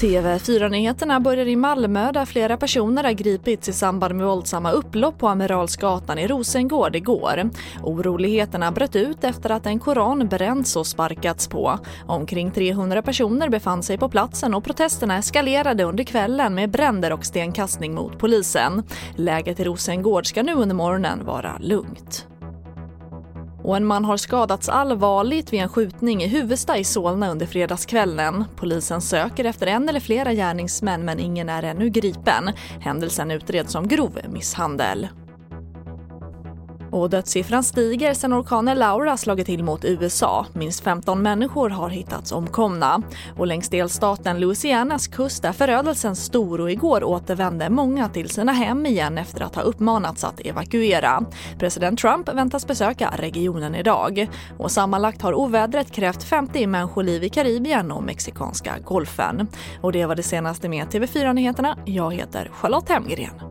TV4-nyheterna börjar i Malmö där flera personer har gripits i samband med våldsamma upplopp på Amiralsgatan i Rosengård igår. Oroligheterna bröt ut efter att en koran bränts och sparkats på. Omkring 300 personer befann sig på platsen och protesterna eskalerade under kvällen med bränder och stenkastning mot polisen. Läget i Rosengård ska nu under morgonen vara lugnt. Och en man har skadats allvarligt vid en skjutning i Huvudsta i Solna under fredagskvällen. Polisen söker efter en eller flera gärningsmän men ingen är ännu gripen. Händelsen utreds som grov misshandel. Och dödssiffran stiger sedan orkanen Laura slagit till mot USA. Minst 15 människor har hittats omkomna. Och längs delstaten Louisianas kust är förödelsen stor och igår återvände många till sina hem igen efter att ha uppmanats att evakuera. President Trump väntas besöka regionen idag. Och sammanlagt har ovädret krävt 50 människoliv i Karibien och Mexikanska golfen. Och det var det senaste med TV4 Nyheterna. Jag heter Charlotte Hemgren.